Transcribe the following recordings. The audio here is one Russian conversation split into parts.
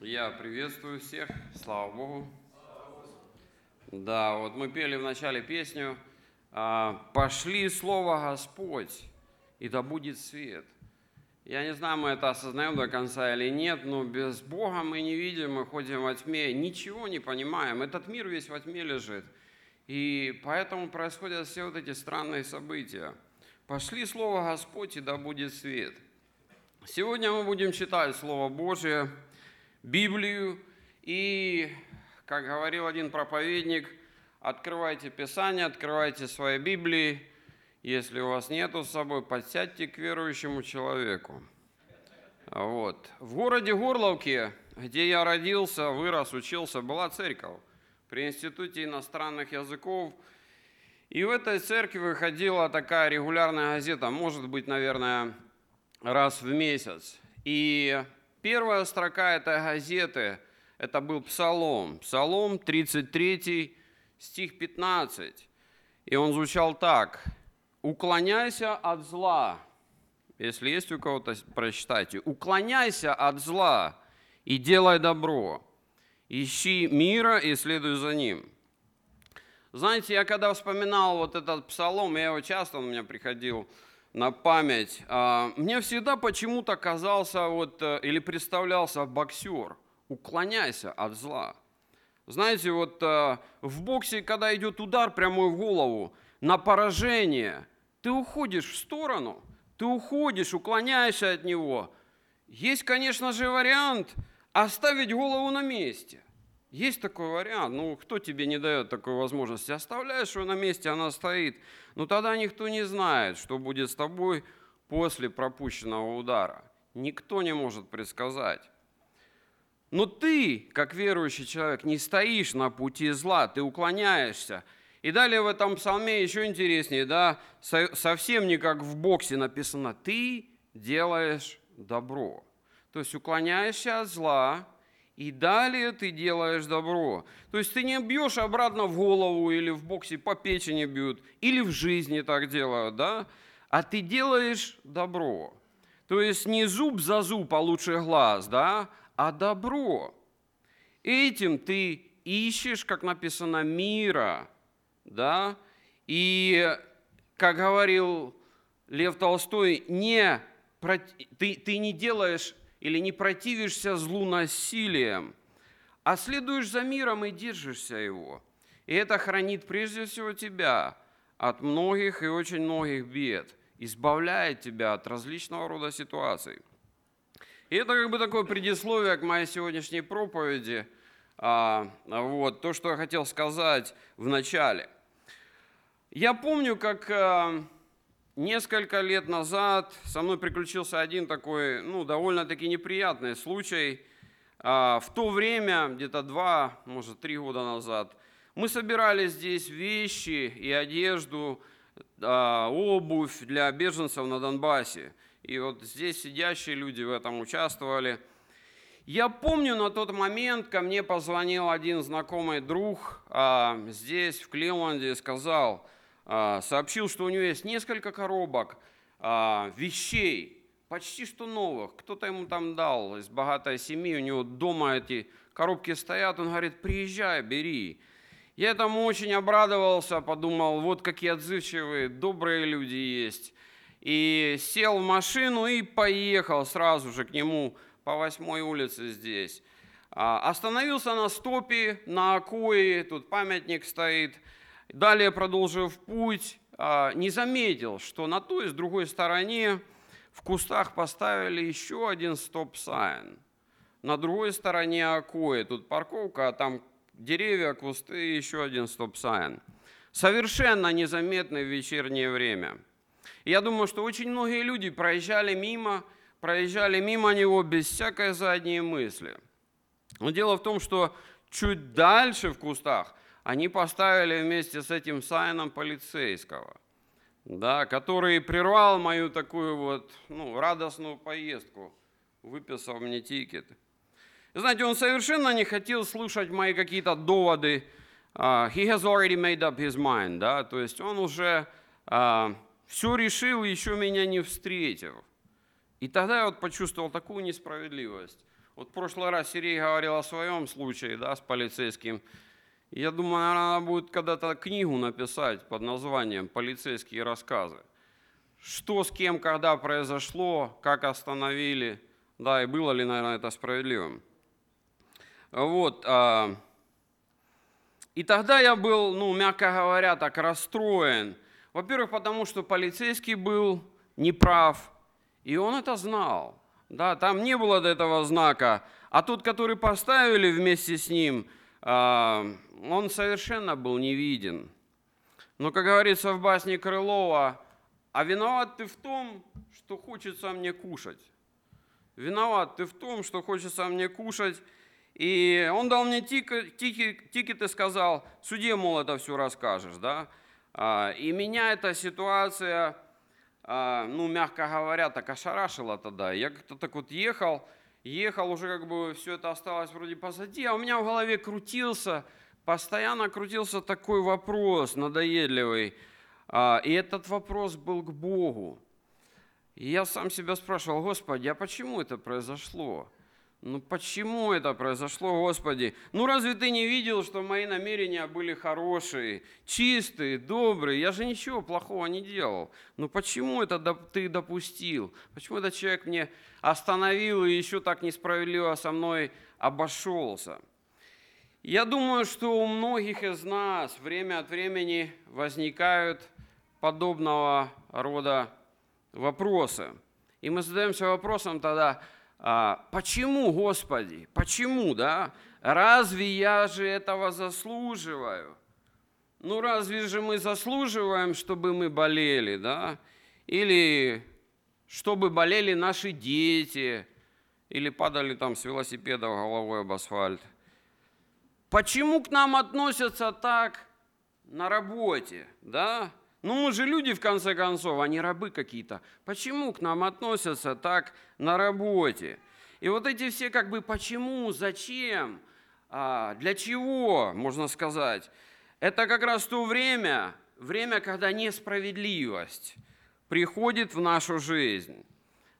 Я приветствую всех, слава Богу. Да, вот мы пели в начале песню а, «Пошли слово Господь, и да будет свет». Я не знаю, мы это осознаем до конца или нет, но без Бога мы не видим, мы ходим во тьме, ничего не понимаем. Этот мир весь во тьме лежит. И поэтому происходят все вот эти странные события. Пошли Слово Господь, и да будет свет. Сегодня мы будем читать Слово Божие, Библию, и, как говорил один проповедник, открывайте Писание, открывайте свои Библии, если у вас нету с собой, подсядьте к верующему человеку. Вот. В городе Горловке, где я родился, вырос, учился, была церковь при Институте иностранных языков. И в этой церкви выходила такая регулярная газета, может быть, наверное, раз в месяц. И первая строка этой газеты – это был Псалом. Псалом 33, стих 15. И он звучал так – уклоняйся от зла. Если есть у кого-то, прочитайте. Уклоняйся от зла и делай добро. Ищи мира и следуй за ним. Знаете, я когда вспоминал вот этот псалом, я его часто, он у меня приходил на память, а, мне всегда почему-то казался вот, э, или представлялся боксер. Уклоняйся от зла. Знаете, вот э, в боксе, когда идет удар прямой в голову, на поражение, ты уходишь в сторону, ты уходишь, уклоняешься от него. Есть, конечно же, вариант оставить голову на месте. Есть такой вариант. Ну, кто тебе не дает такой возможности? Оставляешь ее на месте, она стоит. Но тогда никто не знает, что будет с тобой после пропущенного удара. Никто не может предсказать. Но ты, как верующий человек, не стоишь на пути зла, ты уклоняешься – и далее в этом псалме еще интереснее, да, совсем не как в боксе написано, ты делаешь добро. То есть уклоняешься от зла, и далее ты делаешь добро. То есть ты не бьешь обратно в голову или в боксе по печени бьют, или в жизни так делают, да, а ты делаешь добро. То есть не зуб за зуб, а лучше глаз, да, а добро. Этим ты ищешь, как написано, мира, да, и, как говорил Лев Толстой, не, ты, ты не делаешь или не противишься злу насилием, а следуешь за миром и держишься его. И это хранит прежде всего тебя от многих и очень многих бед, избавляет тебя от различного рода ситуаций. И это как бы такое предисловие к моей сегодняшней проповеди, а, вот, то, что я хотел сказать в начале – я помню, как э, несколько лет назад со мной приключился один такой, ну, довольно-таки неприятный случай. А, в то время, где-то два, может, три года назад, мы собирали здесь вещи и одежду, а, обувь для беженцев на Донбассе. И вот здесь сидящие люди в этом участвовали. Я помню, на тот момент ко мне позвонил один знакомый друг а, здесь, в Кливленде, и сказал – сообщил, что у него есть несколько коробок а, вещей, почти что новых. Кто-то ему там дал из богатой семьи, у него дома эти коробки стоят. Он говорит, приезжай, бери. Я этому очень обрадовался, подумал, вот какие отзывчивые, добрые люди есть. И сел в машину и поехал сразу же к нему по восьмой улице здесь. А, остановился на стопе, на Акое, тут памятник стоит – Далее, продолжив путь, а, не заметил, что на той и с другой стороне в кустах поставили еще один stop sign. На другой стороне Акои, тут парковка, а там деревья, кусты еще один stop sign. Совершенно незаметный в вечернее время. Я думаю, что очень многие люди проезжали мимо, проезжали мимо него без всякой задней мысли. Но дело в том, что чуть дальше в кустах они поставили вместе с этим sign ом полицейского, да, который прервал мою такую вот ну, радостную поездку, выписал мне тикет. И знаете, он совершенно не хотел слушать мои какие-то доводы. Uh, he has already made up his mind, да, то есть он уже uh, все решил, еще меня не встретил. И тогда я вот почувствовал такую несправедливость. Вот в прошлый раз Сергей говорил о своем случае, да, с полицейским. Я думаю, надо будет когда-то книгу написать под названием «Полицейские рассказы». Что с кем, когда произошло, как остановили, да, и было ли, наверное, это справедливым. Вот. А, и тогда я был, ну, мягко говоря, так расстроен. Во-первых, потому что полицейский был неправ, и он это знал. Да, там не было до этого знака. А тот, который поставили вместе с ним, он совершенно был не виден. Но, как говорится в басне Крылова, а виноват ты в том, что хочется мне кушать. Виноват ты в том, что хочется мне кушать. И он дал мне тикет и сказал, суде, мол, это все расскажешь. Да? А, и меня эта ситуация, а, ну, мягко говоря, так ошарашила тогда. Я как-то так вот ехал, ехал, уже как бы все это осталось вроде позади, а у меня в голове крутился, постоянно крутился такой вопрос надоедливый. А, и этот вопрос был к Богу. И я сам себя спрашивал, Господи, а почему это произошло? Ну почему это произошло, Господи? Ну разве ты не видел, что мои намерения были хорошие, чистые, добрые? Я же ничего плохого не делал. Ну почему это ты допустил? Почему этот человек мне остановил и еще так несправедливо со мной обошелся? Я думаю, что у многих из нас время от времени возникают подобного рода вопросы. И мы задаемся вопросом тогда, почему, Господи, почему, да? Разве я же этого заслуживаю? Ну разве же мы заслуживаем, чтобы мы болели, да? Или чтобы болели наши дети, или падали там с велосипеда головой об асфальт. Почему к нам относятся так на работе, да? Ну мы же люди, в конце концов, а не рабы какие-то. Почему к нам относятся так на работе? И вот эти все как бы почему, зачем, а, для чего, можно сказать, это как раз то время, время, когда несправедливость приходит в нашу жизнь.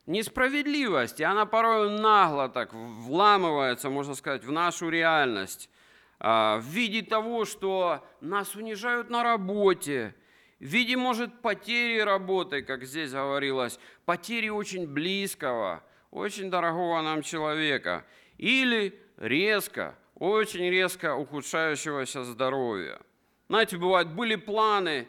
Несправедливость, и она порой нагло так вламывается, можно сказать, в нашу реальность, а, в виде того, что нас унижают на работе, в виде, может, потери работы, как здесь говорилось, потери очень близкого, очень дорогого нам человека, или резко, очень резко ухудшающегося здоровья. Знаете, бывает, были планы,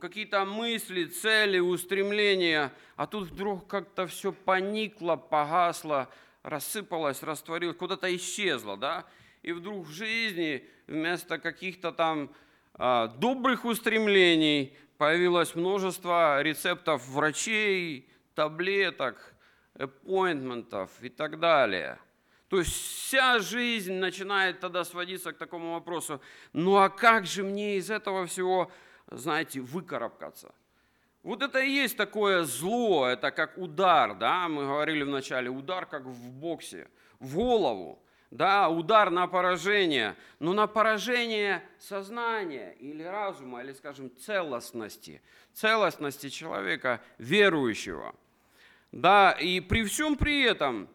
какие-то мысли, цели, устремления, а тут вдруг как-то все поникло, погасло, рассыпалось, растворилось, куда-то исчезло, да? И вдруг в жизни вместо каких-то там добрых устремлений, появилось множество рецептов врачей, таблеток, аппоинтментов и так далее. То есть вся жизнь начинает тогда сводиться к такому вопросу, ну а как же мне из этого всего, знаете, выкарабкаться? Вот это и есть такое зло, это как удар, да, мы говорили вначале, удар как в боксе, в голову да, удар на поражение, но на поражение сознания или разума, или, скажем, целостности, целостности человека верующего. Да, и при всем при этом,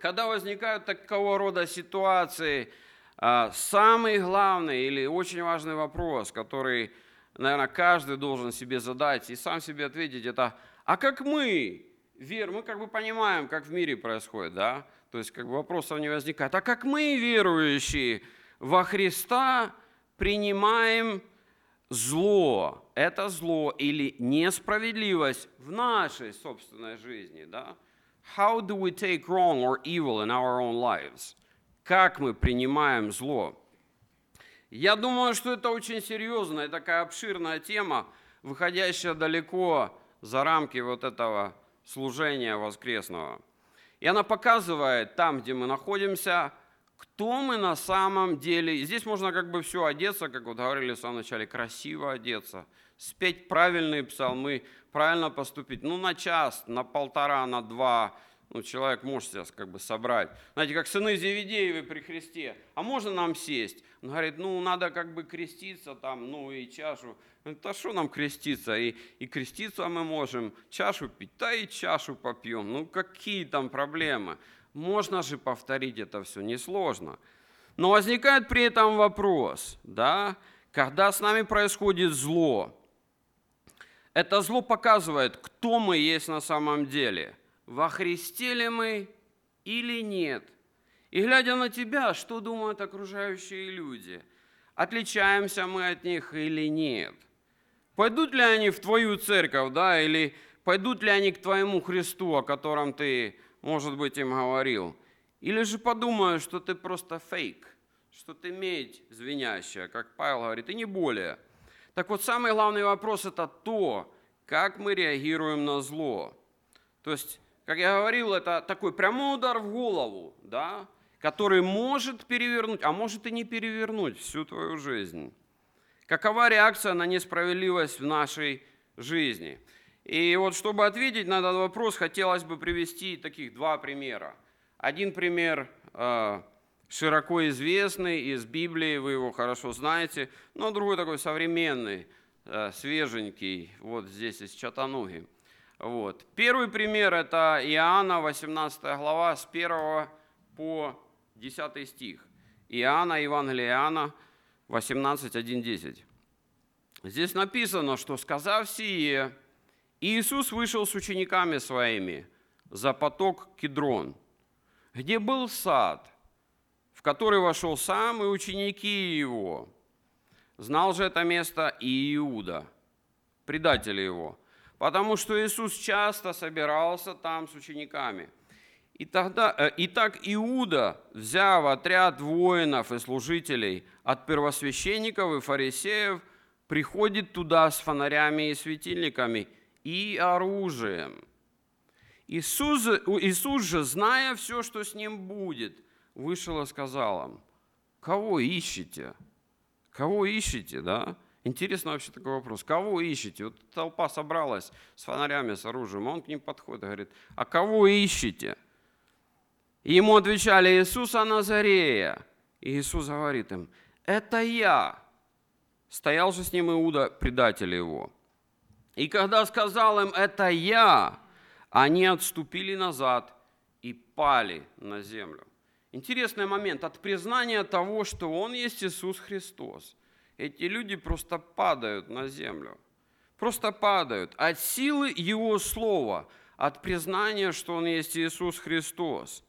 когда возникают такого рода ситуации, а, самый главный или очень важный вопрос, который, наверное, каждый должен себе задать и сам себе ответить, это, а как мы, вер, мы как бы понимаем, как в мире происходит, да, то есть как бы вопросов не возникает. А как мы, верующие во Христа, принимаем зло, это зло или несправедливость в нашей собственной жизни, да? How do we take wrong or evil in our own lives? Как мы принимаем зло? Я думаю, что это очень серьезная, такая обширная тема, выходящая далеко за рамки вот этого служения воскресного. И она показывает там, где мы находимся, кто мы на самом деле. И здесь можно как бы все одеться, как вот говорили в самом начале, красиво одеться, спеть правильные псалмы, правильно поступить. Ну, на час, на полтора, на два. Ну, человек может себя как бы собрать. Знаете, как сыны Зеведеевы при Христе. А можно нам сесть? Он говорит, ну, надо как бы креститься там, ну, и чашу. говорит, а что нам креститься? И, и креститься мы можем, чашу пить, да и чашу попьем. Ну, какие там проблемы? Можно же повторить это все, несложно. Но возникает при этом вопрос, да, когда с нами происходит зло, это зло показывает, кто мы есть на самом деле. Во Христе ли мы или нет. И глядя на тебя, что думают окружающие люди? Отличаемся мы от них или нет? Пойдут ли они в твою церковь, да, или пойдут ли они к твоему Христу, о котором ты, может быть, им говорил? Или же подумают, что ты просто фейк, что ты медь звенящая, как Павел говорит, и не более – так вот, самый главный вопрос – это то, как мы реагируем на зло. То есть, как я говорил, это такой прямой удар в голову, да, который может перевернуть, а может и не перевернуть всю твою жизнь. Какова реакция на несправедливость в нашей жизни? И вот чтобы ответить на этот вопрос, хотелось бы привести таких два примера. Один пример э, широко известный из Библии, вы его хорошо знаете, но другой такой современный, э, свеженький, вот здесь из Чатануги. Вот. Первый пример – это Иоанна, 18 глава, с 1 по 10 стих. Иоанна, Евангелие Иоанна, 18, 1, 10. Здесь написано, что, сказав сие, Иисус вышел с учениками своими за поток Кедрон, где был сад – который вошел сам и ученики его. Знал же это место и Иуда, предатели его, потому что Иисус часто собирался там с учениками. И, тогда, э, и так Иуда, взяв отряд воинов и служителей от первосвященников и фарисеев, приходит туда с фонарями и светильниками и оружием. Иисус, Иисус же, зная все, что с ним будет, вышел и сказал им, кого ищете? Кого ищете, да? Интересно вообще такой вопрос. Кого ищете? Вот толпа собралась с фонарями, с оружием, он к ним подходит и говорит, а кого ищете? И ему отвечали, Иисуса Назарея. И Иисус говорит им, это я. Стоял же с ним Иуда, предатель его. И когда сказал им, это я, они отступили назад и пали на землю интересный момент. От признания того, что Он есть Иисус Христос, эти люди просто падают на землю. Просто падают от силы Его Слова, от признания, что Он есть Иисус Христос.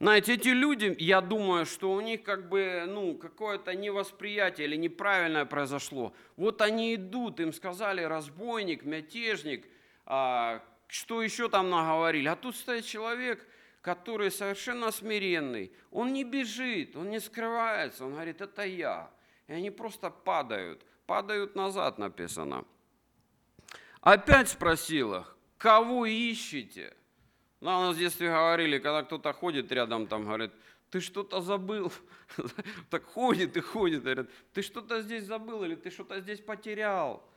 Знаете, эти люди, я думаю, что у них как бы, ну, какое-то невосприятие или неправильное произошло. Вот они идут, им сказали разбойник, мятежник, а, что еще там наговорили. А тут стоит человек – который совершенно смиренный, он не бежит, он не скрывается, он говорит, это я. И они просто падают, падают назад написано. Опять спросил их, кого ищете? Нам у нас в детстве говорили, когда кто-то ходит рядом, там говорит, ты что-то забыл. так ходит и ходит, говорит, ты что-то здесь забыл или ты что-то здесь потерял.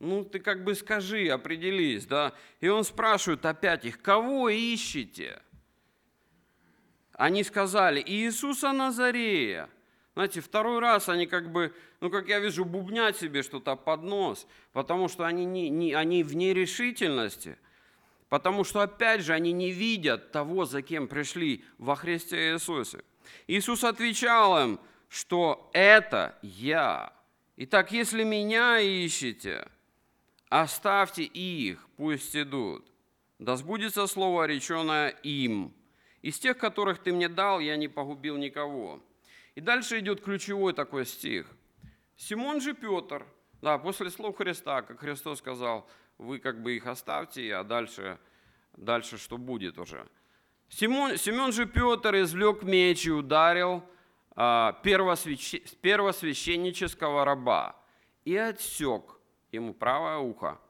Ну, ты как бы скажи, определись, да. И он спрашивает опять их, кого ищете? Они сказали Иисуса Назарея. Знаете, второй раз они как бы, ну, как я вижу, бубнят себе что-то под нос, потому что они, не, не, они в нерешительности, потому что, опять же, они не видят того, за кем пришли во Христе Иисусе. Иисус отвечал им, что это я. Итак, если меня ищете, оставьте их, пусть идут. Да сбудется слово, реченное им – из тех, которых ты мне дал, я не погубил никого. И дальше идет ключевой такой стих. Симон же Петр, да, после слов Христа, как Христос сказал, вы как бы их оставьте, а дальше, дальше что будет уже. Симон, Симон же Петр извлек меч и ударил а, первосвящ, первосвященнического раба и отсек ему правое ухо.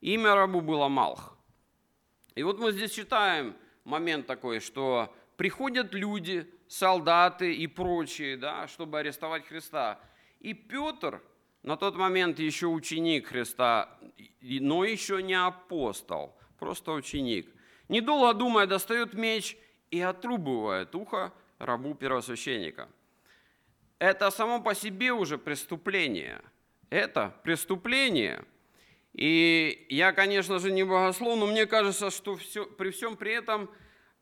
Имя рабу было Малх. И вот мы здесь читаем – момент такой, что приходят люди, солдаты и прочие, да, чтобы арестовать Христа. И Петр, на тот момент еще ученик Христа, но еще не апостол, просто ученик, Недолго думая, достает меч и отрубывает ухо рабу первосвященника. Это само по себе уже преступление. Это преступление. И я, конечно же, не богослов, но мне кажется, что все, при всем при этом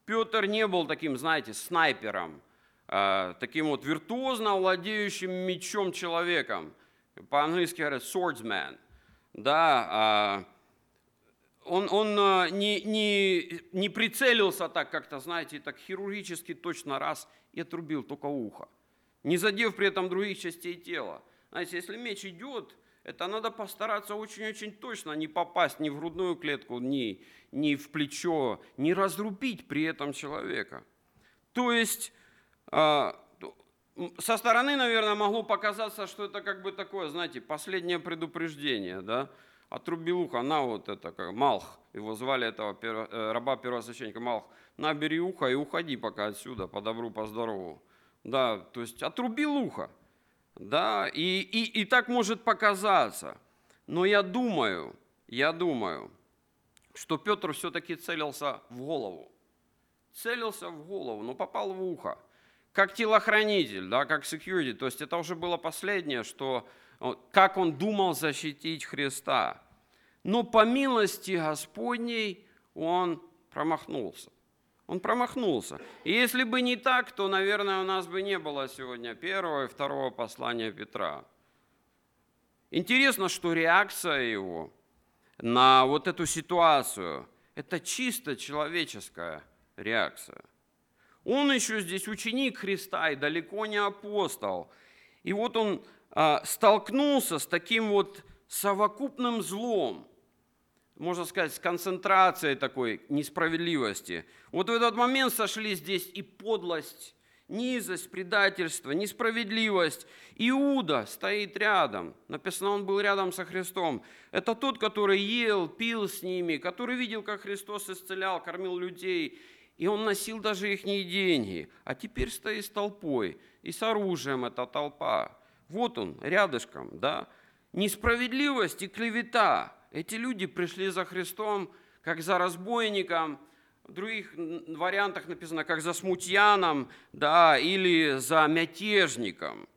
Петр не был таким, знаете, снайпером, э, таким вот виртуозно владеющим мечом человеком. По-английски говорят swordsman. Да, э, он, он э, не, не, не прицелился так как-то, знаете, так хирургически точно раз и отрубил только ухо, не задев при этом других частей тела. Знаете, если меч идет, это надо постараться очень-очень точно не попасть ни в грудную клетку, ни, ни в плечо, не разрубить при этом человека. То есть э, со стороны, наверное, могло показаться, что это как бы такое, знаете, последнее предупреждение, да, отрубил ухо, на вот это, как, Малх, его звали этого э, раба первосвященника Малх, набери ухо и уходи пока отсюда, по добру, по здорову. Да, то есть отрубил ухо. Да, и, и, и так может показаться. Но я думаю, я думаю, что Петр все-таки целился в голову. Целился в голову, но попал в ухо. Как телохранитель, да, как security. То есть это уже было последнее, что как он думал защитить Христа. Но по милости Господней он промахнулся. Он промахнулся. И если бы не так, то, наверное, у нас бы не было сегодня первого и второго послания Петра. Интересно, что реакция его на вот эту ситуацию – это чисто человеческая реакция. Он еще здесь ученик Христа и далеко не апостол. И вот он а, столкнулся с таким вот совокупным злом, можно сказать, с концентрацией такой несправедливости. Вот в этот момент сошли здесь и подлость, низость, предательство, несправедливость. Иуда стоит рядом. Написано, он был рядом со Христом. Это тот, который ел, пил с ними, который видел, как Христос исцелял, кормил людей. И он носил даже их деньги. А теперь стоит с толпой. И с оружием эта толпа. Вот он, рядышком, да. Несправедливость и клевета. Эти люди пришли за Христом, как за разбойником, в других вариантах написано, как за смутьяном, да, или за мятежником.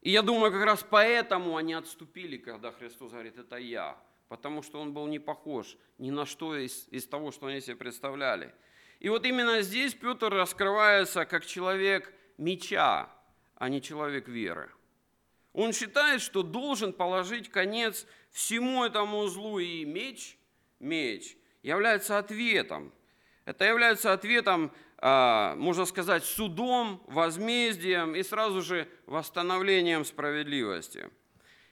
И я думаю, как раз поэтому они отступили, когда Христос говорит, это я, потому что он был не похож ни на что из, из того, что они себе представляли. И вот именно здесь Петр раскрывается как человек меча, а не человек веры. Он считает, что должен положить конец всему этому злу, и меч, меч является ответом. Это является ответом, а, можно сказать, судом, возмездием и сразу же восстановлением справедливости.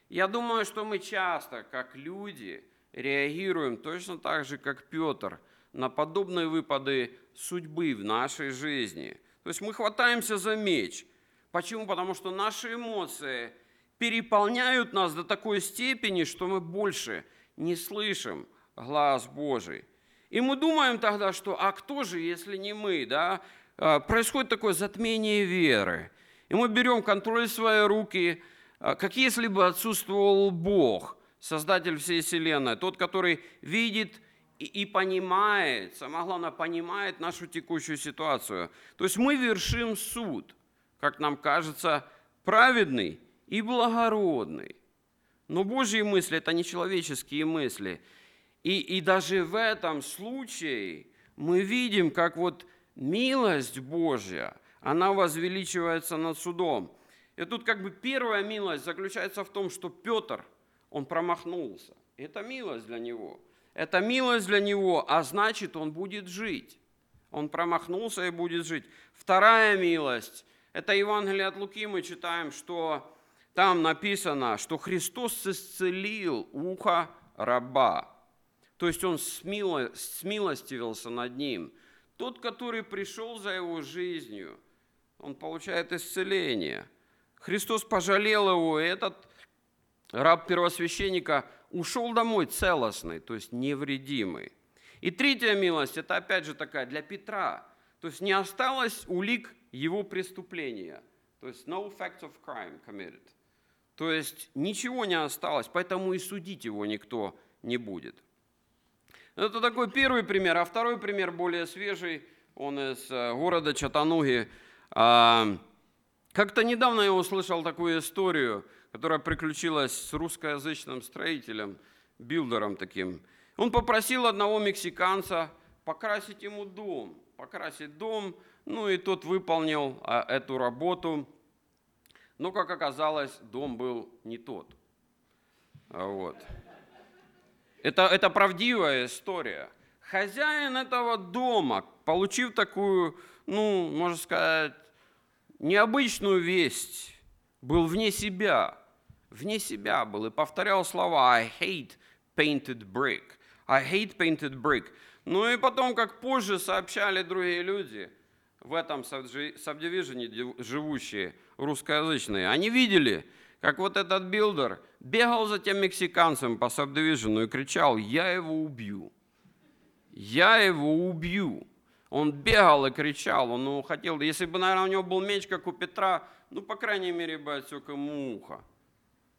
Я думаю, что мы часто, как люди, реагируем точно так же, как Петр, на подобные выпады судьбы в нашей жизни. То есть мы хватаемся за меч – Почему? Потому что наши эмоции переполняют нас до такой степени, что мы больше не слышим глаз Божий. И мы думаем тогда, что а кто же, если не мы, да? А, происходит такое затмение веры. И мы берем контроль в свои руки, а, как если бы отсутствовал Бог, Создатель всей Вселенной, тот, который видит и понимает, самое главное, понимает нашу текущую ситуацию. То есть мы вершим суд как нам кажется, праведный и благородный. Но Божьи мысли – это не человеческие мысли. И, и даже в этом случае мы видим, как вот милость Божья, она возвеличивается над судом. И тут как бы первая милость заключается в том, что Петр, он промахнулся. Это милость для него. Это милость для него, а значит, он будет жить. Он промахнулся и будет жить. Вторая милость это Евангелие от Луки, мы читаем, что там написано, что Христос исцелил ухо раба. То есть он смилостивился над ним. Тот, который пришел за его жизнью, он получает исцеление. Христос пожалел его, и этот раб первосвященника ушел домой целостный, то есть невредимый. И третья милость, это опять же такая для Петра. То есть не осталось улик его преступления. То есть no facts of crime committed. То есть ничего не осталось, поэтому и судить его никто не будет. Это такой первый пример. А второй пример более свежий, он из э, города Чатануги. А, как-то недавно я услышал такую историю, которая приключилась с русскоязычным строителем, билдером таким. Он попросил одного мексиканца покрасить ему дом, покрасить дом, ну и тот выполнил а, эту работу. Но, как оказалось, дом был не тот. Вот. Это, это правдивая история. Хозяин этого дома, получив такую, ну, можно сказать, необычную весть, был вне себя. Вне себя был и повторял слова «I hate painted brick». «I hate painted brick». Ну и потом, как позже сообщали другие люди, в этом subdivision е живущие, русскоязычные, они видели, как вот этот builder бегал за тем мексиканцем по subdivision у и кричал, я его убью, я его убью. Он бегал и кричал, он хотел, если бы, наверное, у него был меч, как у Петра, ну, по крайней мере, бы отсек ему ухо.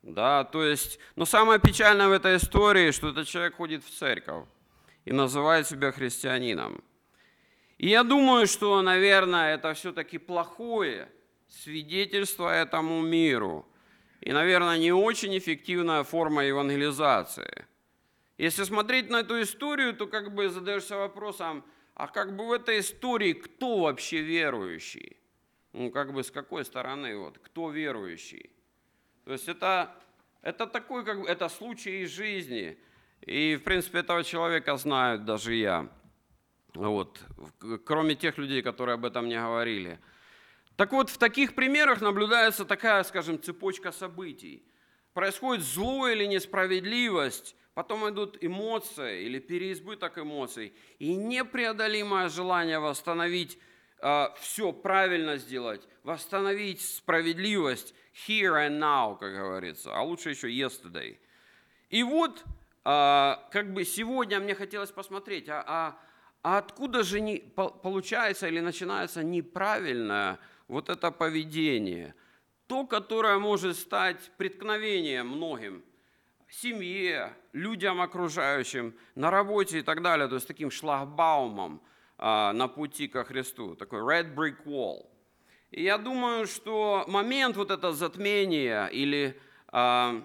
Да, то есть, но самое печальное в этой истории, что этот человек ходит в церковь и называет себя христианином. И я думаю, что, наверное, это все-таки плохое свидетельство этому миру. И, наверное, не очень эффективная форма евангелизации. Если смотреть на эту историю, то как бы задаешься вопросом, а как бы в этой истории кто вообще верующий? Ну, как бы с какой стороны, вот, кто верующий? То есть это, это такой, как бы, это случай из жизни – и, в принципе, этого человека знают даже я. Вот. Кроме тех людей, которые об этом не говорили. Так вот, в таких примерах наблюдается такая, скажем, цепочка событий. Происходит зло или несправедливость, потом идут эмоции или переизбыток эмоций, и непреодолимое желание восстановить э, а, все правильно сделать, восстановить справедливость here and now, как говорится, а лучше еще yesterday. И вот а, как бы сегодня мне хотелось посмотреть, а, а, а откуда же не, получается или начинается неправильное вот это поведение, то, которое может стать преткновением многим, семье, людям окружающим, на работе и так далее, то есть таким шлагбаумом а, на пути ко Христу, такой red brick wall. И я думаю, что момент вот это затмения или а,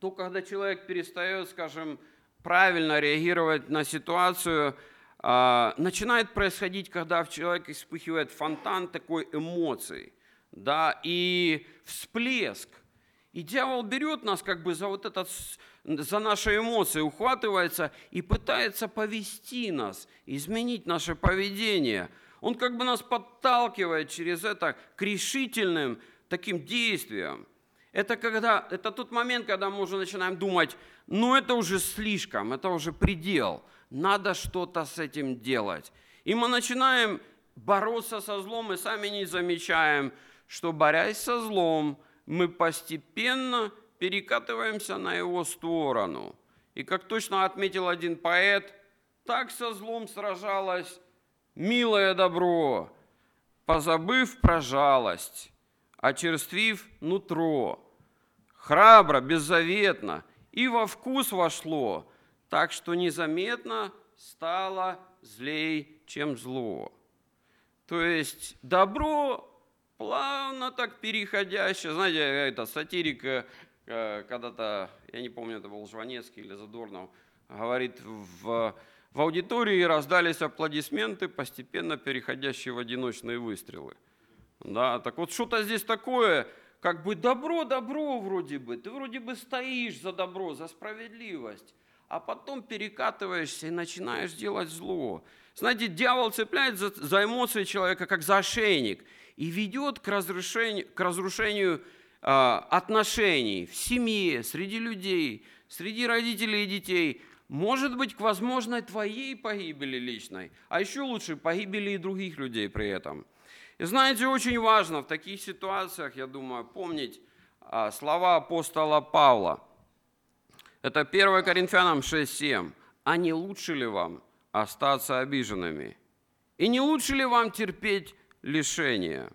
то, когда человек перестает, скажем, правильно реагировать на ситуацию, начинает происходить, когда в человеке вспыхивает фонтан такой эмоций, да, и всплеск. И дьявол берет нас как бы за вот этот, за наши эмоции, ухватывается и пытается повести нас, изменить наше поведение. Он как бы нас подталкивает через это к решительным таким действиям. Это, когда, это тот момент, когда мы уже начинаем думать, ну это уже слишком, это уже предел, надо что-то с этим делать. И мы начинаем бороться со злом и сами не замечаем, что борясь со злом, мы постепенно перекатываемся на его сторону. И как точно отметил один поэт, так со злом сражалось милое добро, позабыв про жалость очерствив нутро. Храбро, беззаветно и во вкус вошло, так что незаметно стало злей, чем зло. То есть добро плавно так переходящее. Знаете, это сатирика э, когда-то, я не помню, это был Жванецкий или Задорнов, говорит, в, в аудитории раздались аплодисменты, постепенно переходящие в одиночные выстрелы – да, так вот что-то здесь такое, как бы добро, добро вроде бы. Ты вроде бы стоишь за добро, за справедливость, а потом перекатываешься и начинаешь делать зло. Знаете, дьявол цепляет за, за эмоции человека, как за ошейник, и ведет к разрушению, к разрушению э, отношений в семье, среди людей, среди родителей и детей. Может быть, к возможной твоей погибели личной, а еще лучше погибели и других людей при этом – и знаете, очень важно в таких ситуациях, я думаю, помнить а, слова апостола Павла. Это 1 Коринфянам 6.7. «А не лучше ли вам остаться обиженными? И не лучше ли вам терпеть лишение?»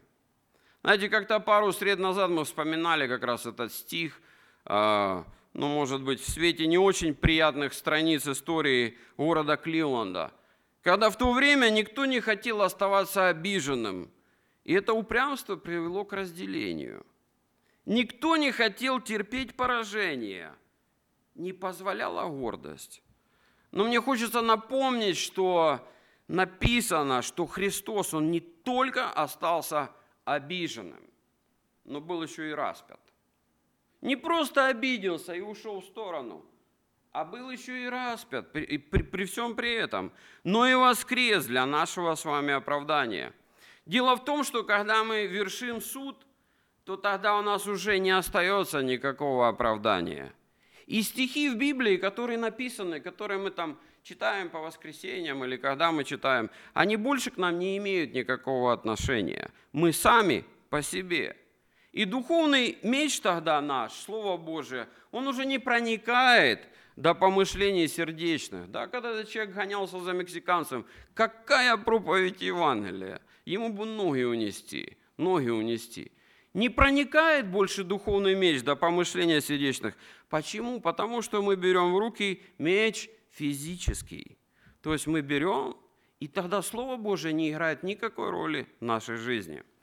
Знаете, как-то пару сред назад мы вспоминали как раз этот стих, а, ну, может быть, в свете не очень приятных страниц истории города Кливленда, когда в то время никто не хотел оставаться обиженным, и это упрямство привело к разделению. Никто не хотел терпеть поражение, не позволяла гордость. Но мне хочется напомнить, что написано, что Христос, Он не только остался обиженным, но был еще и распят. Не просто обиделся и ушел в сторону, а был еще и распят при, при, при всем при этом, но и воскрес для нашего с вами оправдания. Дело в том, что когда мы вершим суд, то тогда у нас уже не остается никакого оправдания. И стихи в Библии, которые написаны, которые мы там читаем по воскресеньям или когда мы читаем, они больше к нам не имеют никакого отношения. Мы сами по себе – и духовный меч тогда наш, Слово Божие, он уже не проникает до помышлений сердечных. Да, когда этот человек гонялся за мексиканцем, какая проповедь Евангелия? Ему бы ноги унести, ноги унести. Не проникает больше духовный меч до помышления сердечных. Почему? Потому что мы берем в руки меч физический. То есть мы берем, и тогда Слово Божие не играет никакой роли в нашей жизни –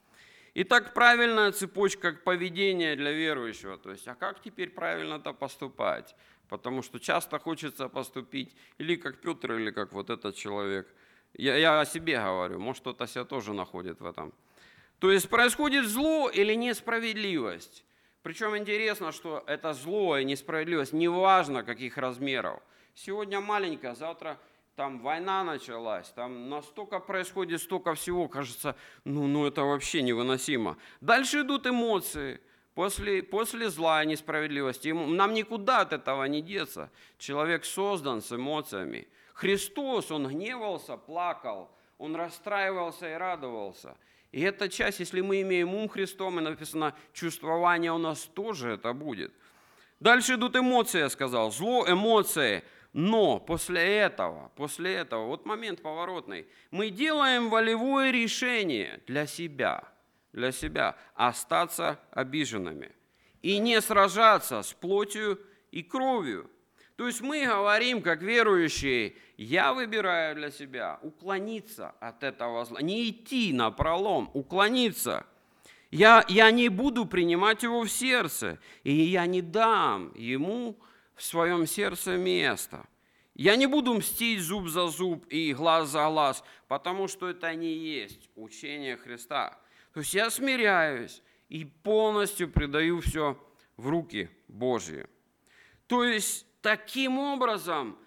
Итак, правильная цепочка поведения для верующего. То есть, а как теперь правильно-то поступать? Потому что часто хочется поступить или как Петр, или как вот этот человек. Я, я о себе говорю, может кто-то себя тоже находит в этом. То есть происходит зло или несправедливость. Причем интересно, что это зло и несправедливость, неважно каких размеров. Сегодня маленькая, завтра там война началась, там настолько происходит столько всего, кажется, ну, ну это вообще невыносимо. Дальше идут эмоции, после, после зла и несправедливости. Нам никуда от этого не деться. Человек создан с эмоциями. Христос, Он гневался, плакал, Он расстраивался и радовался. И эта часть, если мы имеем ум Христом, и написано, чувствование у нас тоже это будет. Дальше идут эмоции, я сказал. Зло, эмоции – но после этого, после этого, вот момент поворотный, мы делаем волевое решение для себя, для себя остаться обиженными и не сражаться с плотью и кровью. То есть мы говорим, как верующие, я выбираю для себя уклониться от этого зла, не идти на пролом, уклониться. Я, я не буду принимать его в сердце, и я не дам ему в своем сердце место. Я не буду мстить зуб за зуб и глаз за глаз, потому что это не есть учение Христа. То есть я смиряюсь и полностью предаю все в руки Божьи. То есть таким образом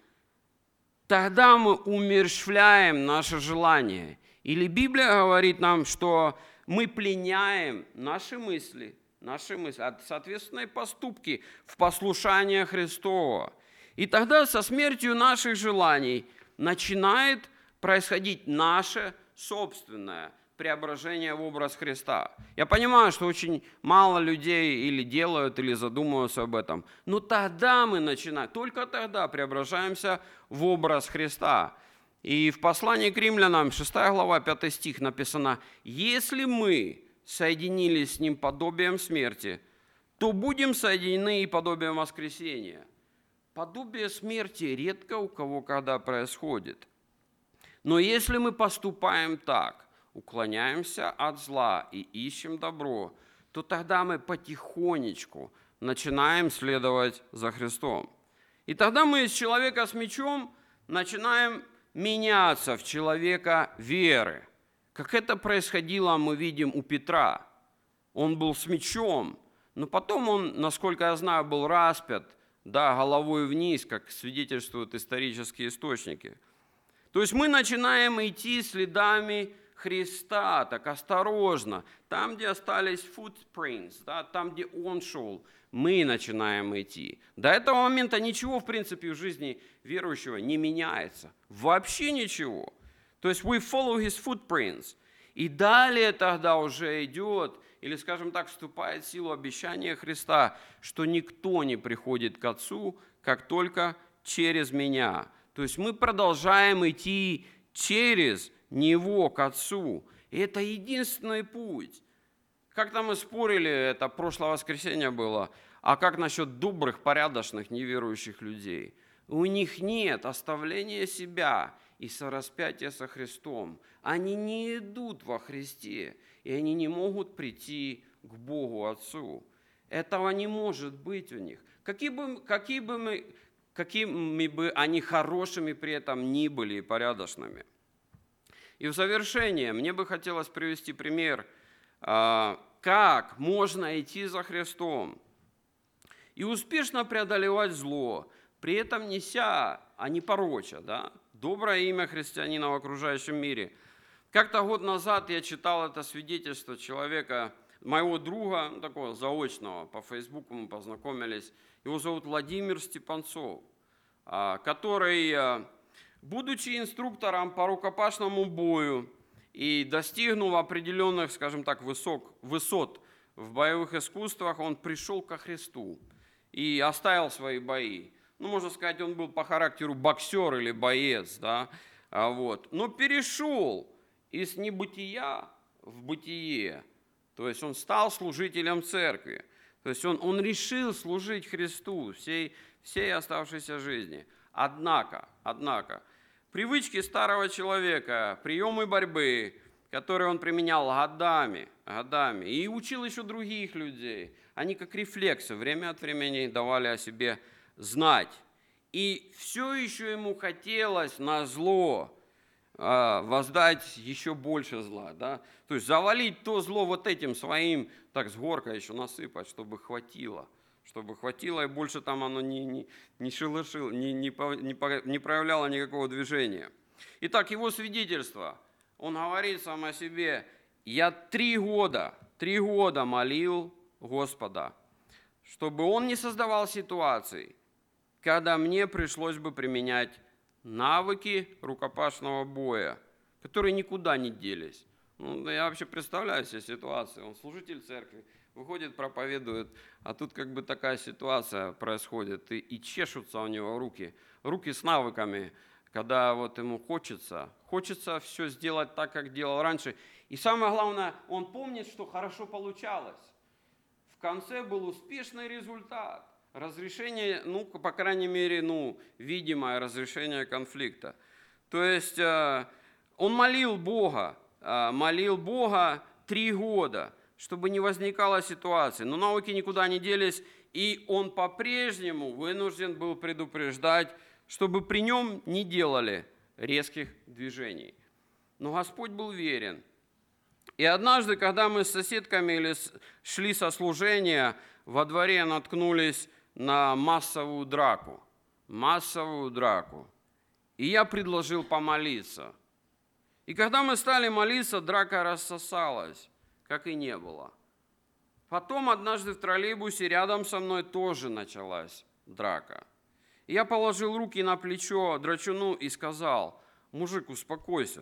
тогда мы умерщвляем наше желание. Или Библия говорит нам, что мы пленяем наши мысли – наши мысли, от соответственной поступки в послушание Христова. И тогда со смертью наших желаний начинает происходить наше собственное преображение в образ Христа. Я понимаю, что очень мало людей или делают, или задумываются об этом. Но тогда мы начинаем, только тогда преображаемся в образ Христа. И в послании к римлянам, 6 глава, 5 стих написано, «Если мы соединились с Ним подобием смерти, то будем соединены и подобием воскресения. Подобие смерти редко у кого когда происходит. Но если мы поступаем так, уклоняемся от зла и ищем добро, то тогда мы потихонечку начинаем следовать за Христом. И тогда мы из человека с мечом начинаем меняться в человека веры – как это происходило, мы видим у Петра. Он был с мечом, но потом он, насколько я знаю, был распят, да, головой вниз, как свидетельствуют исторические источники. То есть мы начинаем идти следами Христа, так осторожно. Там, где остались footprints, да, там, где Он шел, мы начинаем идти. До этого момента ничего, в принципе, в жизни верующего не меняется. Вообще ничего. То есть we follow his footprints. И далее тогда уже идет, или, скажем так, вступает в силу обещания Христа, что никто не приходит к Отцу, как только через меня. То есть мы продолжаем идти через Него к Отцу. И это единственный путь. Как-то мы спорили, это прошлое воскресенье было, А как насчет добрых, порядочных, неверующих людей? У них нет оставления себя и сораспятия со Христом. Они не идут во Христе, и они не могут прийти к Богу Отцу. Этого не может быть у них. Какие бы, какие бы мы, какими бы они хорошими при этом ни были и порядочными. И в завершение мне бы хотелось привести пример, а, как можно идти за Христом и успешно преодолевать зло, при этом неся, а не пороча, да, доброе имя христианина в окружающем мире. Как-то год назад я читал это свидетельство человека, моего друга, ну, такого заочного, по Фейсбуку мы познакомились. Его зовут Владимир Степанцов, а, который, а, будучи инструктором по рукопашному бою и достигнув определенных, скажем так, высок, высот в боевых искусствах, он пришел ко Христу и оставил свои бои. Ну, можно сказать, он был по характеру боксер или боец, да, а, вот. но перешел из небытия в бытие, то есть он стал служителем церкви. То есть он, он решил служить Христу всей, всей оставшейся жизни. Однако, однако, привычки старого человека, приемы борьбы, которые он применял годами, годами, и учил еще других людей, они как рефлексы время от времени давали о себе знать. И все еще ему хотелось на зло а, воздать еще больше зла. Да? То есть завалить то зло вот этим своим, так с горкой еще насыпать, чтобы хватило. Чтобы хватило, и больше там оно не, не, не шелышило, не, не, не, не проявляло никакого движения. Итак, его свидетельство. Он говорит сам о себе, я три года, три года молил Господа, чтобы он не создавал ситуаций, когда мне пришлось бы применять навыки рукопашного боя, которые никуда не делись. Ну, я вообще представляю себе ситуацию. Он служитель церкви, выходит, проповедует, а тут как бы такая ситуация происходит, и, и чешутся у него руки, руки с навыками, когда вот ему хочется, хочется все сделать так, как делал раньше. И самое главное, он помнит, что хорошо получалось. В конце был успешный результат разрешение, ну, по крайней мере, ну, видимое разрешение конфликта. То есть э, он молил Бога, э, молил Бога три года, чтобы не возникало ситуации. Но науки никуда не делись, и он по-прежнему вынужден был предупреждать, чтобы при нем не делали резких движений. Но Господь был верен. И однажды, когда мы с соседками шли со служения, во дворе наткнулись на массовую драку. Массовую драку. И я предложил помолиться. И когда мы стали молиться, драка рассосалась, как и не было. Потом однажды в троллейбусе рядом со мной тоже началась драка. Я положил руки на плечо драчуну и сказал, мужик, успокойся.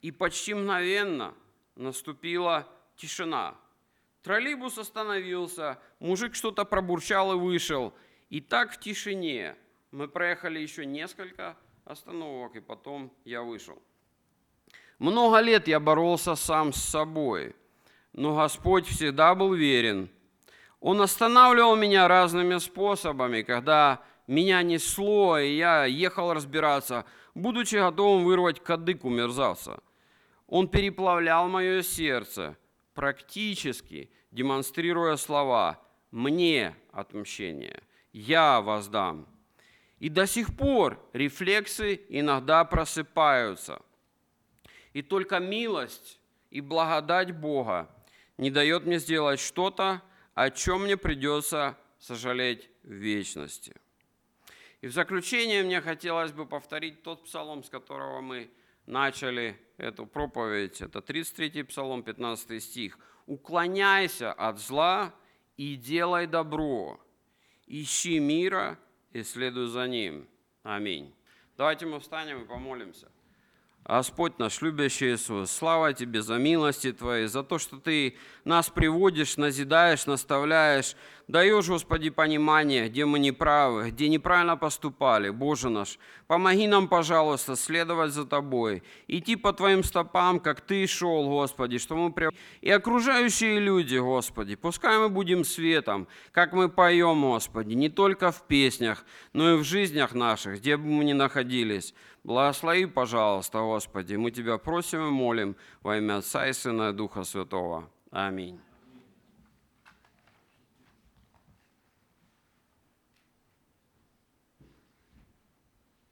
И почти мгновенно наступила тишина. Троллейбус остановился, мужик что-то пробурчал и вышел. И так в тишине мы проехали еще несколько остановок, и потом я вышел. Много лет я боролся сам с собой, но Господь всегда был верен. Он останавливал меня разными способами, когда меня несло, и я ехал разбираться, будучи готовым вырвать кадык у мерзавца. Он переплавлял мое сердце – практически демонстрируя слова «мне отмщение», «я воздам». И до сих пор рефлексы иногда просыпаются. И только милость и благодать Бога не дает мне сделать что-то, о чем мне придется сожалеть в вечности. И в заключение мне хотелось бы повторить тот псалом, с которого мы начали эту проповедь, это 33 Псалом, 15 стих. «Уклоняйся от зла и делай добро, ищи мира и следуй за ним». Аминь. Давайте мы встанем и помолимся. Господь наш, любящий Иисус, слава Тебе за милости Твои, за то, что Ты нас приводишь, назидаешь, наставляешь, даешь, Господи, понимание, где мы неправы, где неправильно поступали. Боже наш, помоги нам, пожалуйста, следовать за Тобой, идти по Твоим стопам, как Ты шел, Господи, что мы при... И окружающие люди, Господи, пускай мы будем светом, как мы поем, Господи, не только в песнях, но и в жизнях наших, где бы мы ни находились. Благослови, пожалуйста, Господи, мы Тебя просим и молим во имя Отца и Сына и Духа Святого. Аминь.